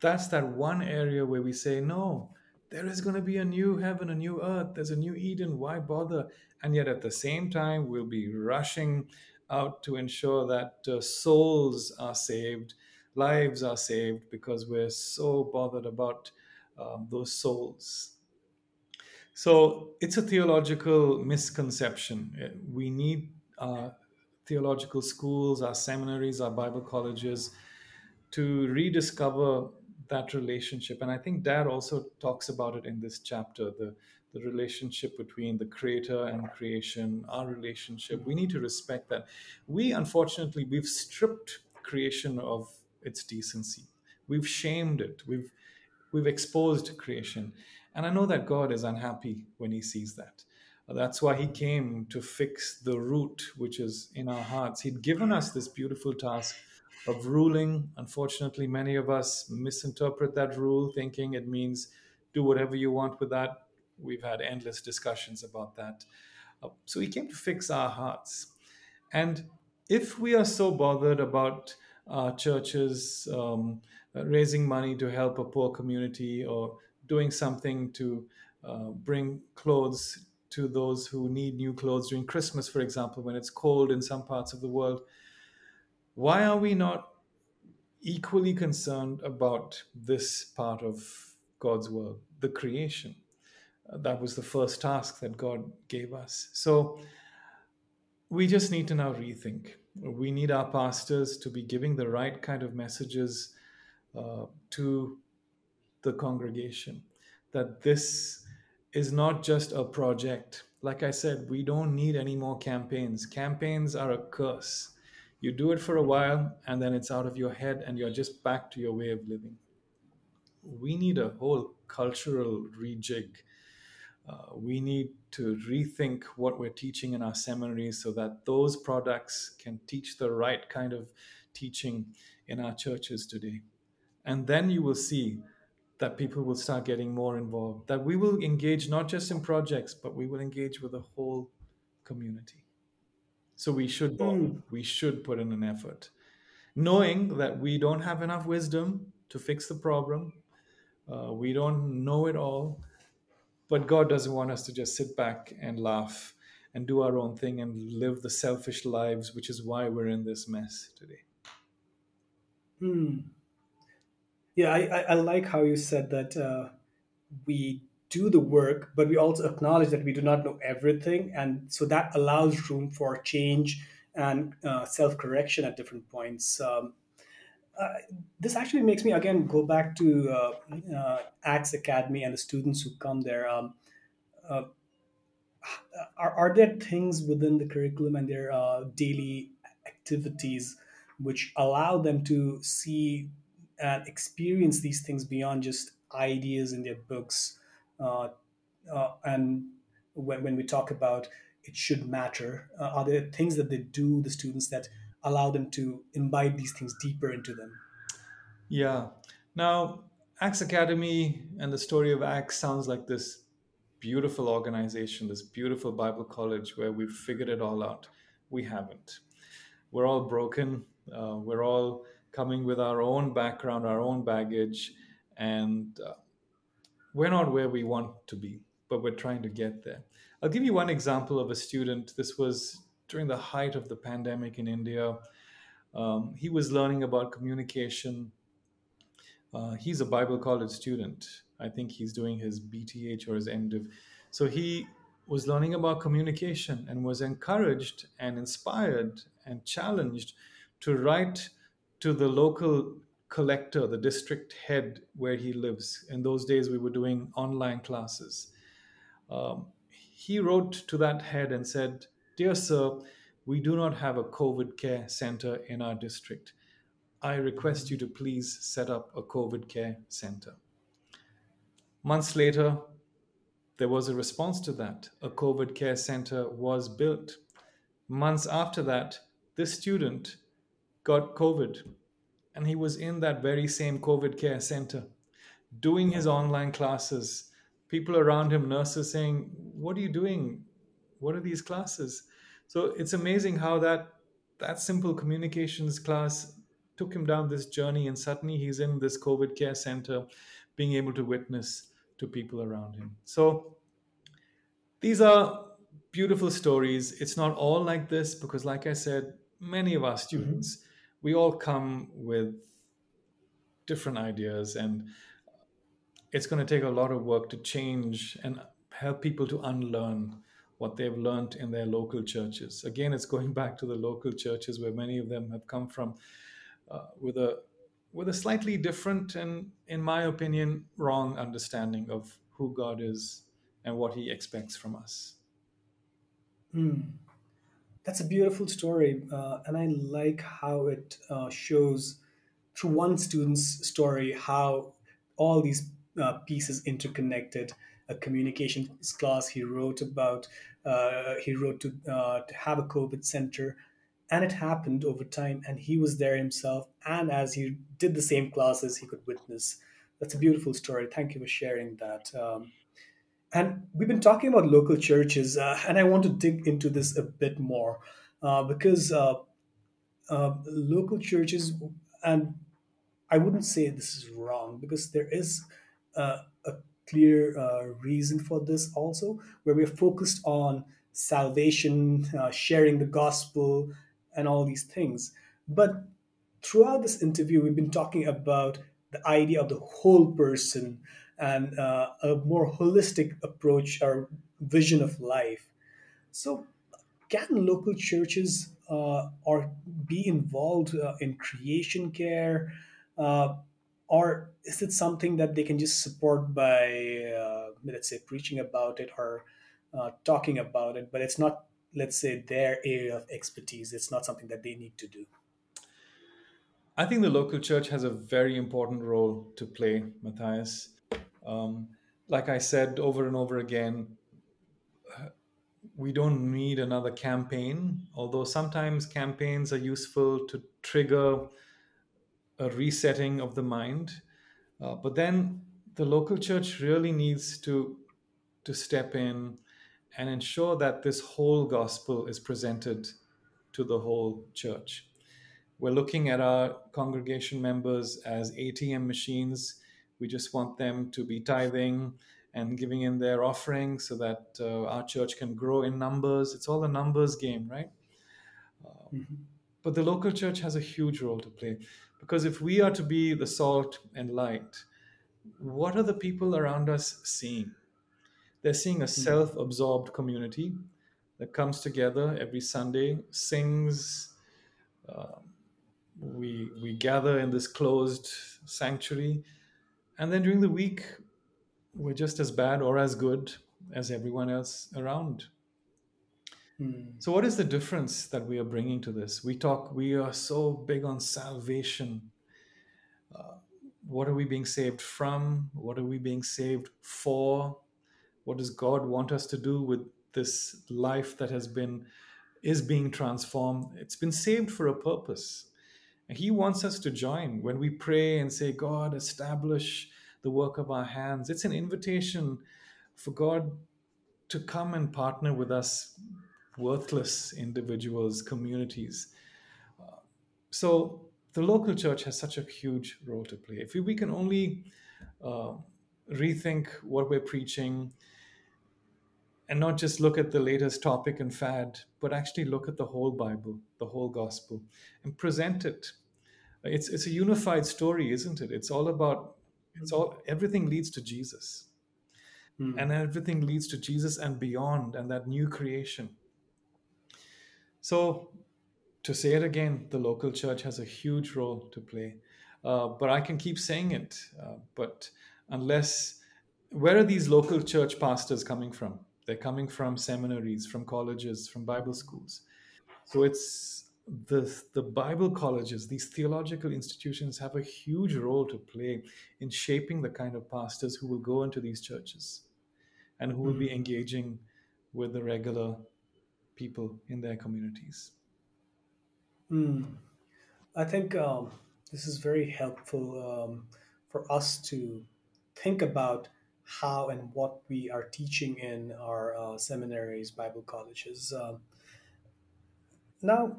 that's that one area where we say, no, there is going to be a new heaven, a new earth, there's a new Eden, why bother? And yet at the same time, we'll be rushing out to ensure that uh, souls are saved, lives are saved, because we're so bothered about um, those souls. So it's a theological misconception. Uh, we need uh, theological schools, our seminaries, our Bible colleges to rediscover that relationship. And I think Dad also talks about it in this chapter the, the relationship between the creator and creation, our relationship. We need to respect that. We, unfortunately, we've stripped creation of its decency. We've shamed it. We've we've exposed creation. And I know that God is unhappy when he sees that. That's why he came to fix the root which is in our hearts. He'd given us this beautiful task of ruling. Unfortunately, many of us misinterpret that rule, thinking it means do whatever you want with that. We've had endless discussions about that. Uh, so he came to fix our hearts. And if we are so bothered about our churches um, raising money to help a poor community or doing something to uh, bring clothes to those who need new clothes during Christmas, for example, when it's cold in some parts of the world. Why are we not equally concerned about this part of God's world, the creation? Uh, that was the first task that God gave us. So we just need to now rethink. We need our pastors to be giving the right kind of messages uh, to the congregation that this is not just a project. Like I said, we don't need any more campaigns. Campaigns are a curse. You do it for a while and then it's out of your head and you're just back to your way of living. We need a whole cultural rejig. Uh, we need to rethink what we're teaching in our seminaries so that those products can teach the right kind of teaching in our churches today And then you will see that people will start getting more involved, that we will engage not just in projects, but we will engage with the whole community. So we should Mm, we should put in an effort, knowing that we don't have enough wisdom to fix the problem. Uh, we don't know it all, but God doesn't want us to just sit back and laugh and do our own thing and live the selfish lives, which is why we're in this mess today. mm. Yeah, I, I, I like how you said that uh, we do the work, but we also acknowledge that we do not know everything. And so that allows room for change and uh, self correction at different points. Um, uh, this actually makes me again go back to uh, uh, ACTS Academy and the students who come there. Um, uh, are, are there things within the curriculum and their uh, daily activities which allow them to see and experience these things beyond just ideas in their books? Uh, uh, and when, when we talk about it should matter, uh, are there things that they do, the students, that allow them to imbibe these things deeper into them? Yeah. Now, ACTS Academy and the story of ACTS sounds like this beautiful organization, this beautiful Bible college where we've figured it all out. We haven't. We're all broken. Uh, we're all coming with our own background, our own baggage, and uh, we're not where we want to be, but we're trying to get there. I'll give you one example of a student. This was during the height of the pandemic in India. Um, he was learning about communication uh, he's a Bible college student. I think he's doing his BTH or his MDiv. So he was learning about communication and was encouraged and inspired and challenged to write to the local collector, the district head where he lives. In those days, we were doing online classes. Um, he wrote to that head and said, Dear sir, we do not have a COVID care center in our district. I request you to please set up a COVID care center. Months later, there was a response to that. A COVID care center was built. Months after that, this student got COVID and he was in that very same COVID care center doing his online classes. People around him, nurses saying, What are you doing? What are these classes? So it's amazing how that that simple communications class took him down this journey, and suddenly he's in this COVID care center, being able to witness to people around him. So these are beautiful stories. It's not all like this because, like I said, many of our Mhm. students, we all come with different ideas, and it's going to take a lot of work to change and help people to unlearn what they've learned in their local churches. Again, it's going back to the local churches where many of them have come from uh, with a with a slightly different and, in my opinion, wrong understanding of who God is and what He expects from us. Mm. That's a beautiful story, uh, and I like how it uh, shows through one student's story how all these uh, pieces interconnected. A communications class he wrote about, uh, he wrote to, uh, to have a COVID center, and it happened over time, and he was there himself. And as he did the same classes, he could witness. That's a beautiful story. Thank you for sharing that. Um, and we've been talking about local churches, uh, and I want to dig into this a bit more uh, because uh, uh, local churches, and I wouldn't say this is wrong because there is uh, a clear uh, reason for this also, where we're focused on salvation, sharing the gospel, and all these things. But throughout this interview, we've been talking about the idea of the whole person and uh, a more holistic approach or vision of life. So, can local churches uh, or be involved uh, in creation care, uh, or is it something that they can just support by, uh, let's say, preaching about it or uh, talking about it, but it's not, let's say, their area of expertise. It's not something that they need to do. I think the local church has a very important role to play, Matthias. Um, like I said over and over again, we don't need another campaign, although sometimes campaigns are useful to trigger a resetting of the mind. Uh, but then the local church really needs to to step in and ensure that this whole gospel is presented to the whole church. We're looking at our congregation members as ATM machines. We just want them to be tithing and giving in their offering so that uh, our church can grow in numbers. It's all a numbers game, right? Mhm. But the local church has a huge role to play because if we are to be the salt and light, what are the people around us seeing? They're seeing a Mm. self absorbed community that comes together every Sunday, sings. We, we gather in this closed sanctuary. And then during the week, we're just as bad or as good as everyone else around. Mm. So, what is the difference that we are bringing to this? We talk, we are so big on salvation. What are we being saved from? What are we being saved for? What does God want us to do with this life that has been is being transformed? It's been saved for a purpose. He wants us to join when we pray and say, God, establish the work of our hands. It's an invitation for God to come and partner with us, worthless individuals, communities. So the local church has such a huge role to play. If we can only uh, rethink what we're preaching and not just look at the latest topic and fad, but actually look at the whole Bible, the whole gospel, and present it. It's it's a unified story, isn't it? It's all about it's all everything leads to Jesus. Mm. And everything leads to Jesus and beyond and that new creation. So to say it again, the local church has a huge role to play. Uh, but I can keep saying it. Uh, but unless, where are these local church pastors coming from? They're coming from seminaries, from colleges, from Bible schools. So it's the, the Bible colleges, these theological institutions have a huge role to play in shaping the kind of pastors who will go into these churches and who will be Mm. engaging with the regular people in their communities. Mm. I think um, this is very helpful um, for us to think about how and what we are teaching in our uh, seminaries, Bible colleges. Um, now,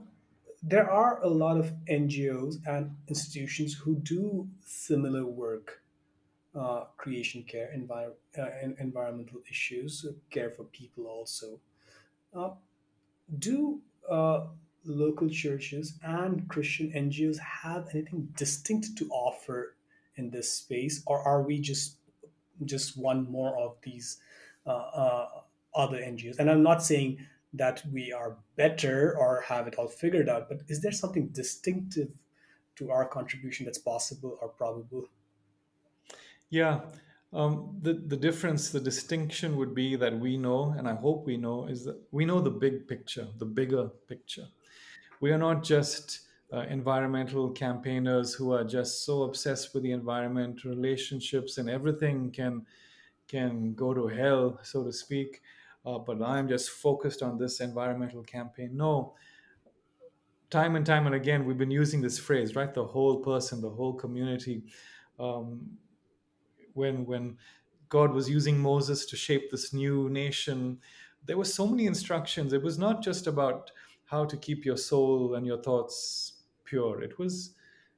there are a lot of NGOs and institutions who do similar work uh, creation care, envir- uh, environmental issues, care for people also. Uh, do uh, local churches and Christian NGOs have anything distinct to offer in this space, or are we just just one more of these uh, uh, other NGOs? And I'm not saying that we are better or have it all figured out, but is there something distinctive to our contribution that's possible or probable? Yeah. Um, the, the difference, the distinction would be that we know, and I hope we know, is that we know the big picture, the bigger picture. We are not just uh, environmental campaigners who are just so obsessed with the environment, relationships, and everything can can go to hell, so to speak. Uh, but I'm just focused on this environmental campaign. No, time and time and again, we've been using this phrase, right? The whole person, the whole community. Um, when when God was using Moses to shape this new nation, there were so many instructions. It was not just about how to keep your soul and your thoughts pure. It was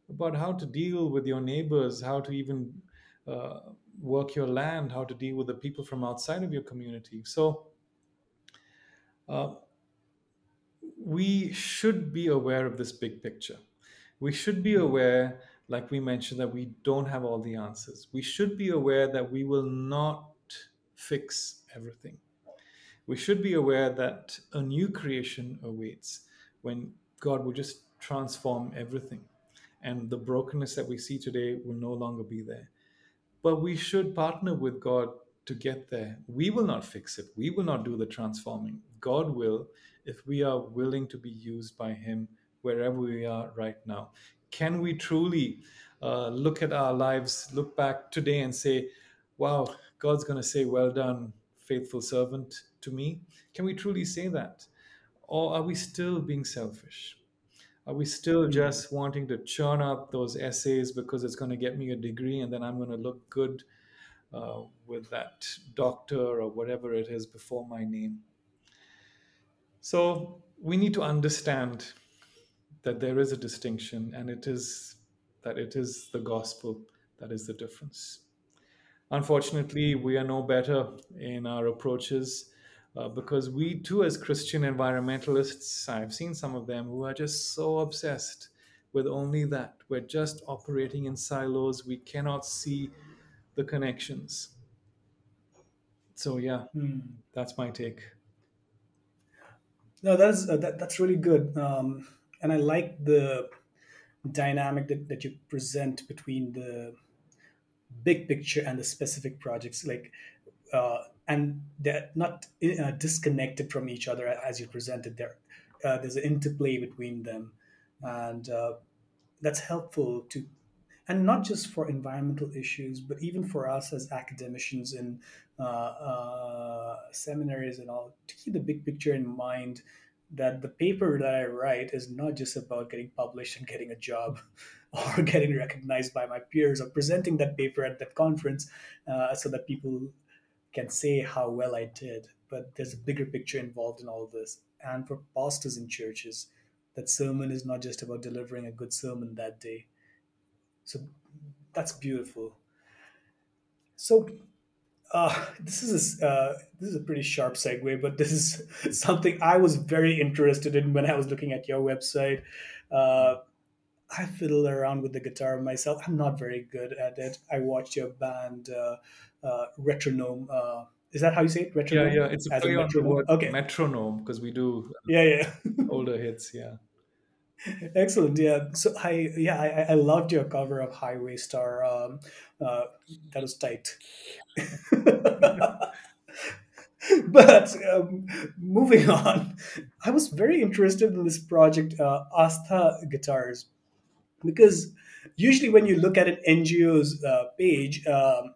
about how to deal with your neighbors, how to even uh, work your land, how to deal with the people from outside of your community. So uh, we should be aware of this big picture. We should be Mm, aware, like we mentioned, that we don't have all the answers. We should be aware that we will not fix everything. We should be aware that a new creation awaits when God will just transform everything. And the brokenness that we see today will no longer be there. But we should partner with God to get there. We will not fix it. We will not do the transforming. God will if we are willing to be used by Him wherever we are right now. Can we truly uh, look at our lives, look back today and say, wow, God's going to say, well done, faithful servant to me? Can we truly say that? Or are we still being selfish? Are we still Mm. just wanting to churn up those essays because it's going to get me a degree and then I'm going to look good uh, with that doctor or whatever it is before my name? So we need to understand that there is a distinction and it is that it is the gospel that is the difference. Unfortunately, we are no better in our approaches uh, because we too, as Christian environmentalists, I've seen some of them who are just so obsessed with only that. We're just operating in silos. We cannot see the connections. So, yeah, Mm. that's my take. No, that's uh, that, that's really good, um, and I like the dynamic that, that you present between the big picture and the specific projects. Like uh, and they're not uh, disconnected from each other as you presented there. Uh, there's an interplay between them, and uh, that's helpful to, and not just for environmental issues, but even for us as academicians in uh, uh, seminaries and all, to keep the big picture in mind. That the paper that I write is not just about getting published and getting a job, (laughs) or getting recognized by my peers, or presenting that paper at that conference, uh, so that people can say how well I did, but there's a bigger picture involved in all this. And for pastors in churches, that sermon is not just about delivering a good sermon that day. So that's beautiful. So uh, this is a, uh, this is a pretty sharp segue, but this is (laughs) something I was very interested in when I was looking at your website. Uh, I fiddle around with the guitar myself. I'm not very good at it. I watched your band uh, uh, Retronome. Uh, is that how you say it? Yeah, Retronome, yeah, it's a as play on the metronome. word Okay. metronome because we do Yeah, yeah. (laughs) older hits. Yeah. Excellent. Yeah. So I yeah I, I loved your cover of Highway Star. Um, uh, that was tight. (laughs) but um, moving on, I was very interested in this project, uh, Astha Guitars, because usually when you look at an NGO's uh, page, um,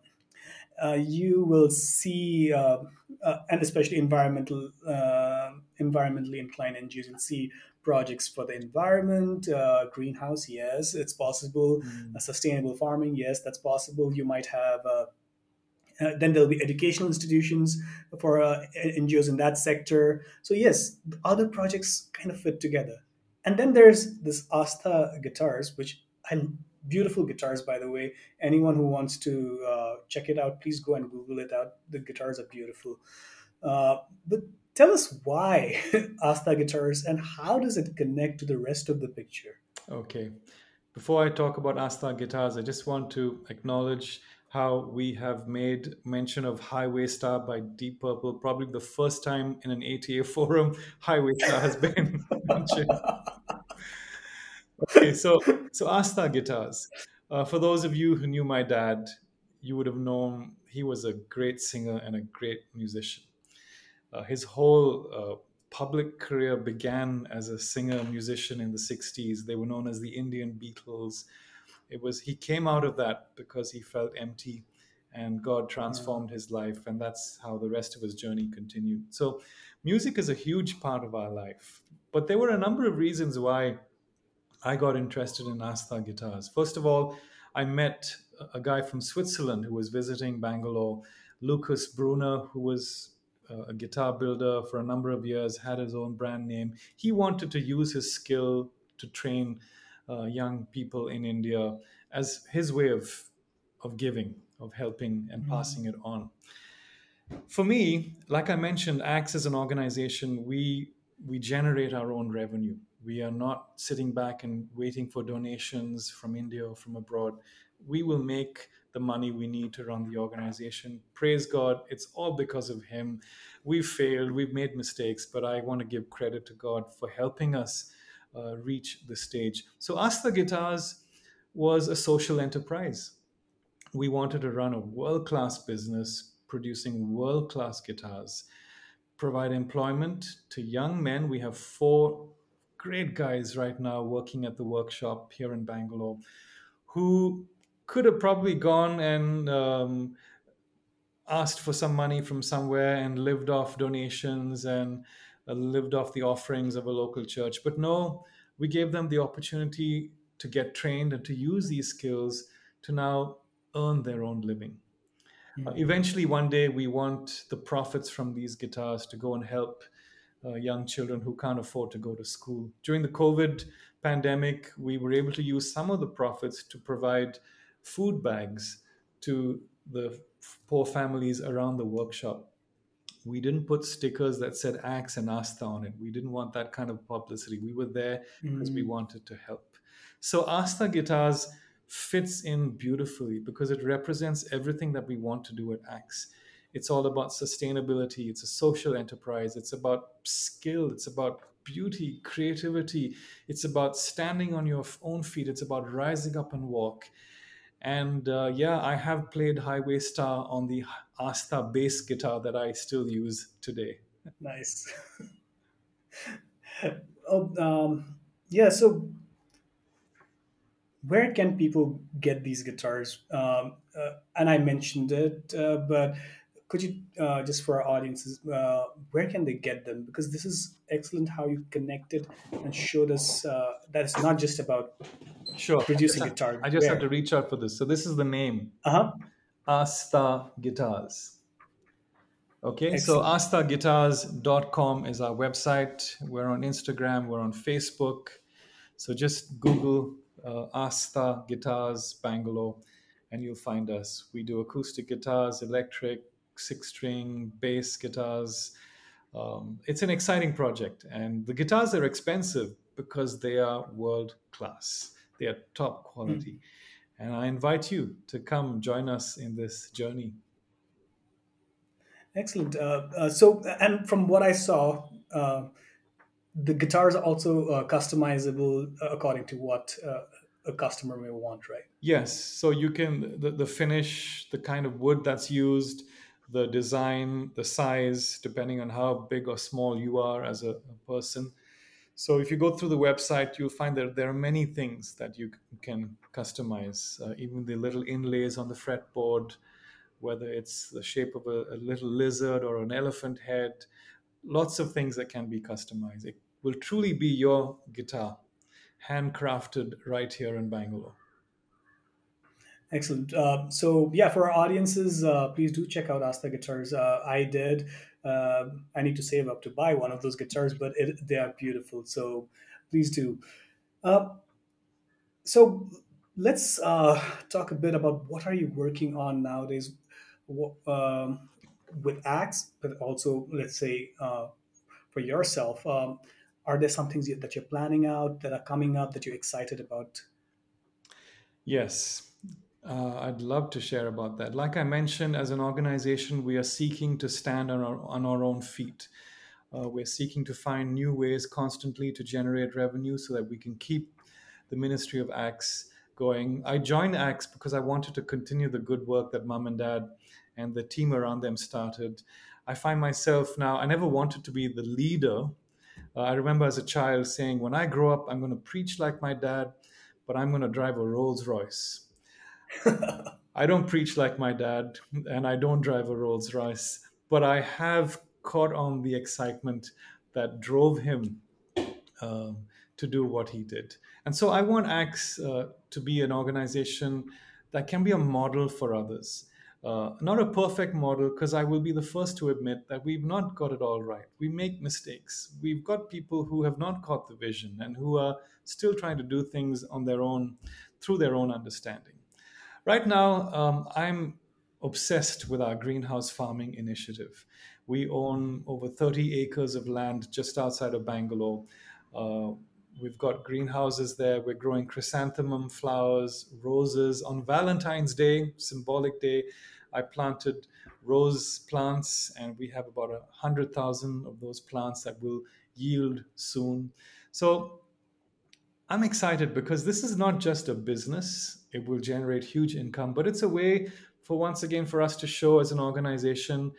uh, you will see, uh, uh, and especially environmental, uh, environmentally inclined NGOs, you'll see projects for the environment, uh, greenhouse, yes, it's possible. Uh, Mm. sustainable farming, yes, that's possible. You might have. Uh, uh, then there'll be educational institutions for uh, NGOs in that sector. So yes, other projects kind of fit together. And then there's this Astha guitars, which I beautiful guitars by the way. Anyone who wants to uh, check it out, please go and Google it out. The guitars are beautiful. Uh, but tell us why (laughs) Astha guitars and how does it connect to the rest of the picture? Okay. Before I talk about Astha guitars, I just want to acknowledge how we have made mention of Highway Star by Deep Purple. Probably the first time in an ATA (laughs) forum, Highway Star has been (laughs) mentioned. Okay, so so Astha guitars. Uh, for those of you who knew my dad, you would have known he was a great singer and a great musician. Uh, his whole uh, public career began as a singer musician in the 60s. They were known as the Indian Beatles. It was he came out of that because he felt empty and God transformed his life and that's how the rest of his journey continued. So music is a huge part of our life. But there were a number of reasons why I got interested in Asta guitars. First of all, I met a guy from Switzerland who was visiting Bangalore, Lucas Brunner, who was uh, a guitar builder for a number of years, had his own brand name. He wanted to use his skill to train uh, young people in India as his way of, of giving, of helping and passing it on. For me, like I mentioned, ACTS as an organization, we we generate our own revenue. We are not sitting back and waiting for donations from India or from abroad. We will make the money we need to run the organization. Praise God, it's all because of Him. We've failed, we've made mistakes, but I want to give credit to God for helping us uh, reach the stage. So, Astha Guitars was a social enterprise we wanted to run a world class business producing world class guitars, provide employment to young men. We have four great guys right now working at the workshop here in Bangalore who could have probably gone and um, asked for some money from somewhere and lived off donations and lived off the offerings of a local church. But no, we gave them the opportunity to get trained and to use these skills to now earn their own living. Uh, eventually, one day, we want the profits from these guitars to go and help uh, young children who can't afford to go to school. During the COVID pandemic, we were able to use some of the profits to provide food bags to the poor families around the workshop. We didn't put stickers that said ACTS and Astha on it. We didn't want that kind of publicity. We were there because we Mm, wanted to help. So Astha Guitars fits in beautifully because it represents everything that we want to do at ACTS. It's all about sustainability, it's a social enterprise, it's about skill, it's about beauty, creativity, it's about standing on your own feet, it's about rising up and walk. And uh, yeah, I have played Highway Star on the Astha bass guitar that I still use today. nice. (laughs) oh, um, yeah. So, where can people get these guitars? Um, uh, and I mentioned it, uh, but could you uh, just for our audiences, uh, where can they get them? Because this is excellent how you connected and showed us uh, that it's not just about Sure. I producing have, guitar. I just have to reach out for this. So this is the name Uh huh. Astha Guitars. Okay, so Excellent. asthaguitars.com is our website. We're on Instagram, we're on Facebook. So just Google uh, Astha Guitars Bangalore and you'll find us. We do acoustic guitars, electric, six string, bass guitars. Um, it's an exciting project, and the guitars are expensive because they are world class. They are top Mm. And I invite you to come join us in this journey. Excellent. Uh, uh, so, and from what I saw, uh, the guitars are also uh, customizable according to what uh, a customer may want, right? Yes, so you can the, the finish, the kind of wood that's used, the design, the size, depending on how big or small you are as a, a person. So if you go through the website, you'll find that there are many things that you can customize, uh, even the little inlays on the fretboard, whether it's the shape of a, a little lizard or an elephant head, lots of things that can be customized. It will truly be your guitar, handcrafted right here in Bangalore. Excellent. Uh, so, yeah, for our audiences, uh, please do check out Astha Guitars. Uh, I did. Uh, I need to save up to buy one of those guitars, but it, they are beautiful. So, please do. Uh, so, let's uh, talk a bit about what are you working on nowadays Wh- um, with ACTS, but also, let's say, uh, for yourself. Um, are there some things that you're planning out that are coming up that you're excited about? Yes, uh, I'd love to share about that. Like I mentioned, as an organization, we are seeking to stand on our, on our own feet. Uh, we're seeking to find new ways constantly to generate revenue so that we can keep the Ministry of ACTS going. I joined ACTS because I wanted to continue the good work that mom and dad and the team around them started. I find myself now, I never wanted to be the leader. Uh, I remember as a child saying, when I grow up, I'm going to preach like my dad, but I'm going to drive a Rolls Royce. (laughs) I don't preach like my dad, and I don't drive a Rolls Royce, but I have caught on the excitement that drove him um, to do what he did. And so I want ACTS uh, to be an organization that can be a model for others. Uh, not a perfect model, because I will be the first to admit that we've not got it all right. We make mistakes. We've got people who have not caught the vision and who are still trying to do things on their own through their own understanding. Right now, um, I'm obsessed with our greenhouse farming initiative. We own over 30 acres of land just outside of Bangalore. Uh, we've got greenhouses there. We're growing chrysanthemum flowers, roses. On Valentine's Day, symbolic day, I planted rose plants, and we have about a hundred thousand of those plants that will yield soon. So I'm excited because this is not just a business. It will generate huge income, but it's a way for once again for us to show as an organization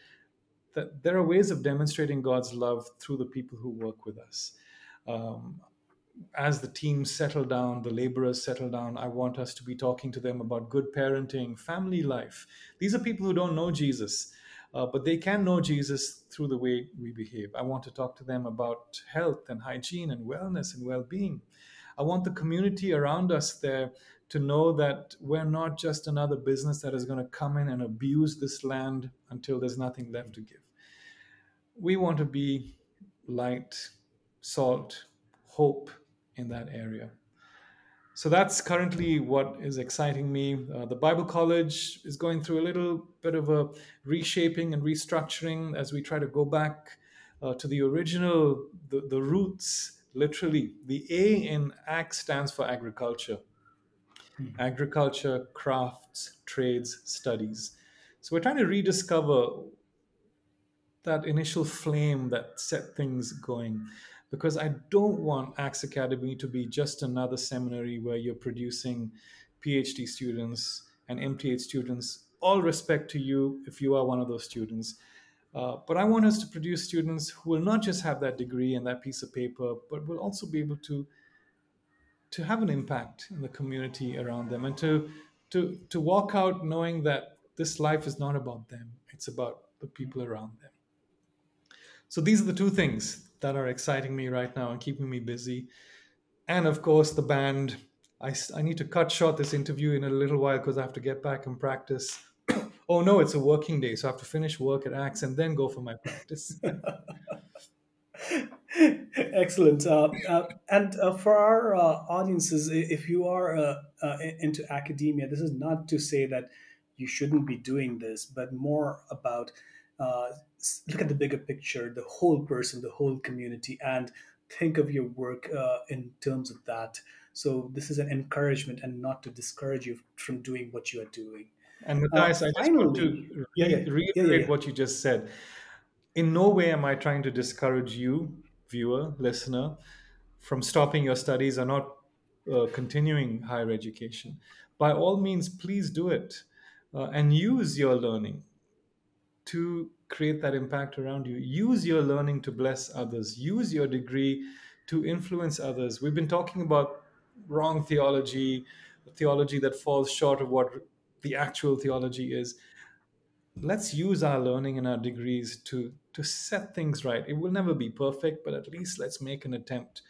that there are ways of demonstrating God's love through the people who work with us. Um, as the teams settle down, the laborers settle down, I want us to be talking to them about good parenting, family life. These are people who don't know Jesus. uh, but they can know Jesus through the way we behave. I want to talk to them about health and hygiene and wellness and well being. I want the community around us there to know that we're not just another business that is going to come in and abuse this land until there's nothing left to give. We want to be light, salt, hope in that area. So that's currently what is exciting me. Uh, the Bible College is going through a little bit of a reshaping and restructuring as we try to go back uh, to the original, the, the roots, literally. The A in ACT stands for agriculture. Mm-hmm. Agriculture, crafts, trades, studies. So we're trying to rediscover that initial flame that set things going because I don't want ACTS Academy to be just another seminary where you're producing PhD students and MTH students. All respect to you if you are one of those students. Uh, but I want us to produce students who will not just have that degree and that piece of paper, but will also be able to to have an impact in the community around them and to to to walk out knowing that this life is not about them; it's about the people around them. So these are the two things that are exciting me right now and keeping me busy. And of course, the band. I, I need to cut short this interview in a little while because I have to get back and practice. Oh no, it's a working day, so I have to finish work at ACTS and then go for my practice. (laughs) Excellent. Uh, uh, and uh, for our uh, audiences, if you are uh, uh, into academia, this is not to say that you shouldn't be doing this, but more about look at the bigger picture, the whole person, the whole community, and think of your work in terms of that. So this is an encouragement and not to discourage you from doing what you are doing. And Matthias, uh, I just want to yeah, yeah, reiterate yeah, yeah. what you just said. In no way am I trying to discourage you, viewer, listener, from stopping your studies or not uh, continuing higher education. By all means, please do it uh, and use your learning to create that impact around you. Use your learning to bless others. Use your degree to influence others. We've been talking about wrong theology, theology that falls short of what the actual theology is. Let's use our learning and our degrees to to set things right. It will never be perfect, but at least let's make an attempt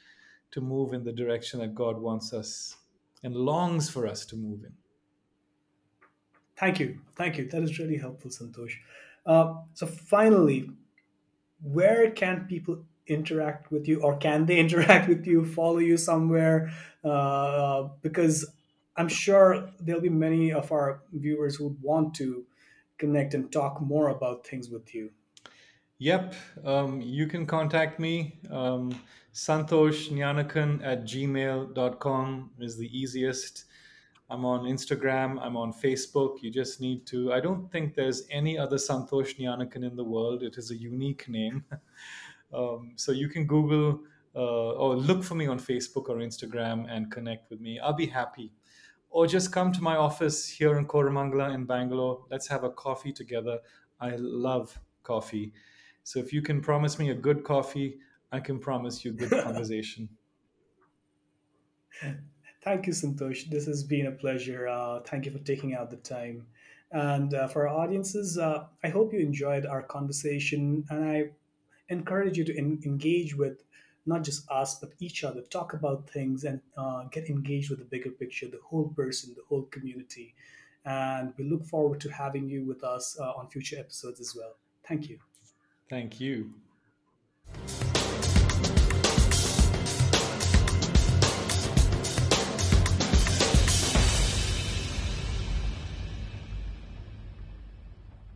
to move in the direction that God wants us and longs for us to move in. Thank you. Thank you. That is really helpful, Santosh. Uh, so finally, where can people interact with you, or can they (laughs) interact with you, follow you somewhere? Uh, because I'm sure there'll be many of our viewers who would want to connect and talk more about things with you. Yep, um, you can contact me. Um, Santosh at gmail.com is the easiest. I'm on Instagram. I'm on Facebook. You just need to. I don't think there's any other Santosh Gnanakan in the world. It is a unique name. (laughs) um, so you can Google uh, or look for me on Facebook or Instagram and connect with me. I'll be happy. Or just come to my office here in Koramangala in Bangalore. Let's have a coffee together. I love coffee. So if you can promise me a good coffee, I can promise you good (laughs) conversation. Thank you, Santosh. This has been a pleasure. Uh, thank you for taking out the time. And uh, for our audiences, uh, I hope you enjoyed our conversation. And I encourage you to engage with not just us, but each other. Talk about things and uh, get engaged with the bigger picture, the whole person, the whole community. And we look forward to having you with us uh, on future episodes as well. Thank you. Thank you.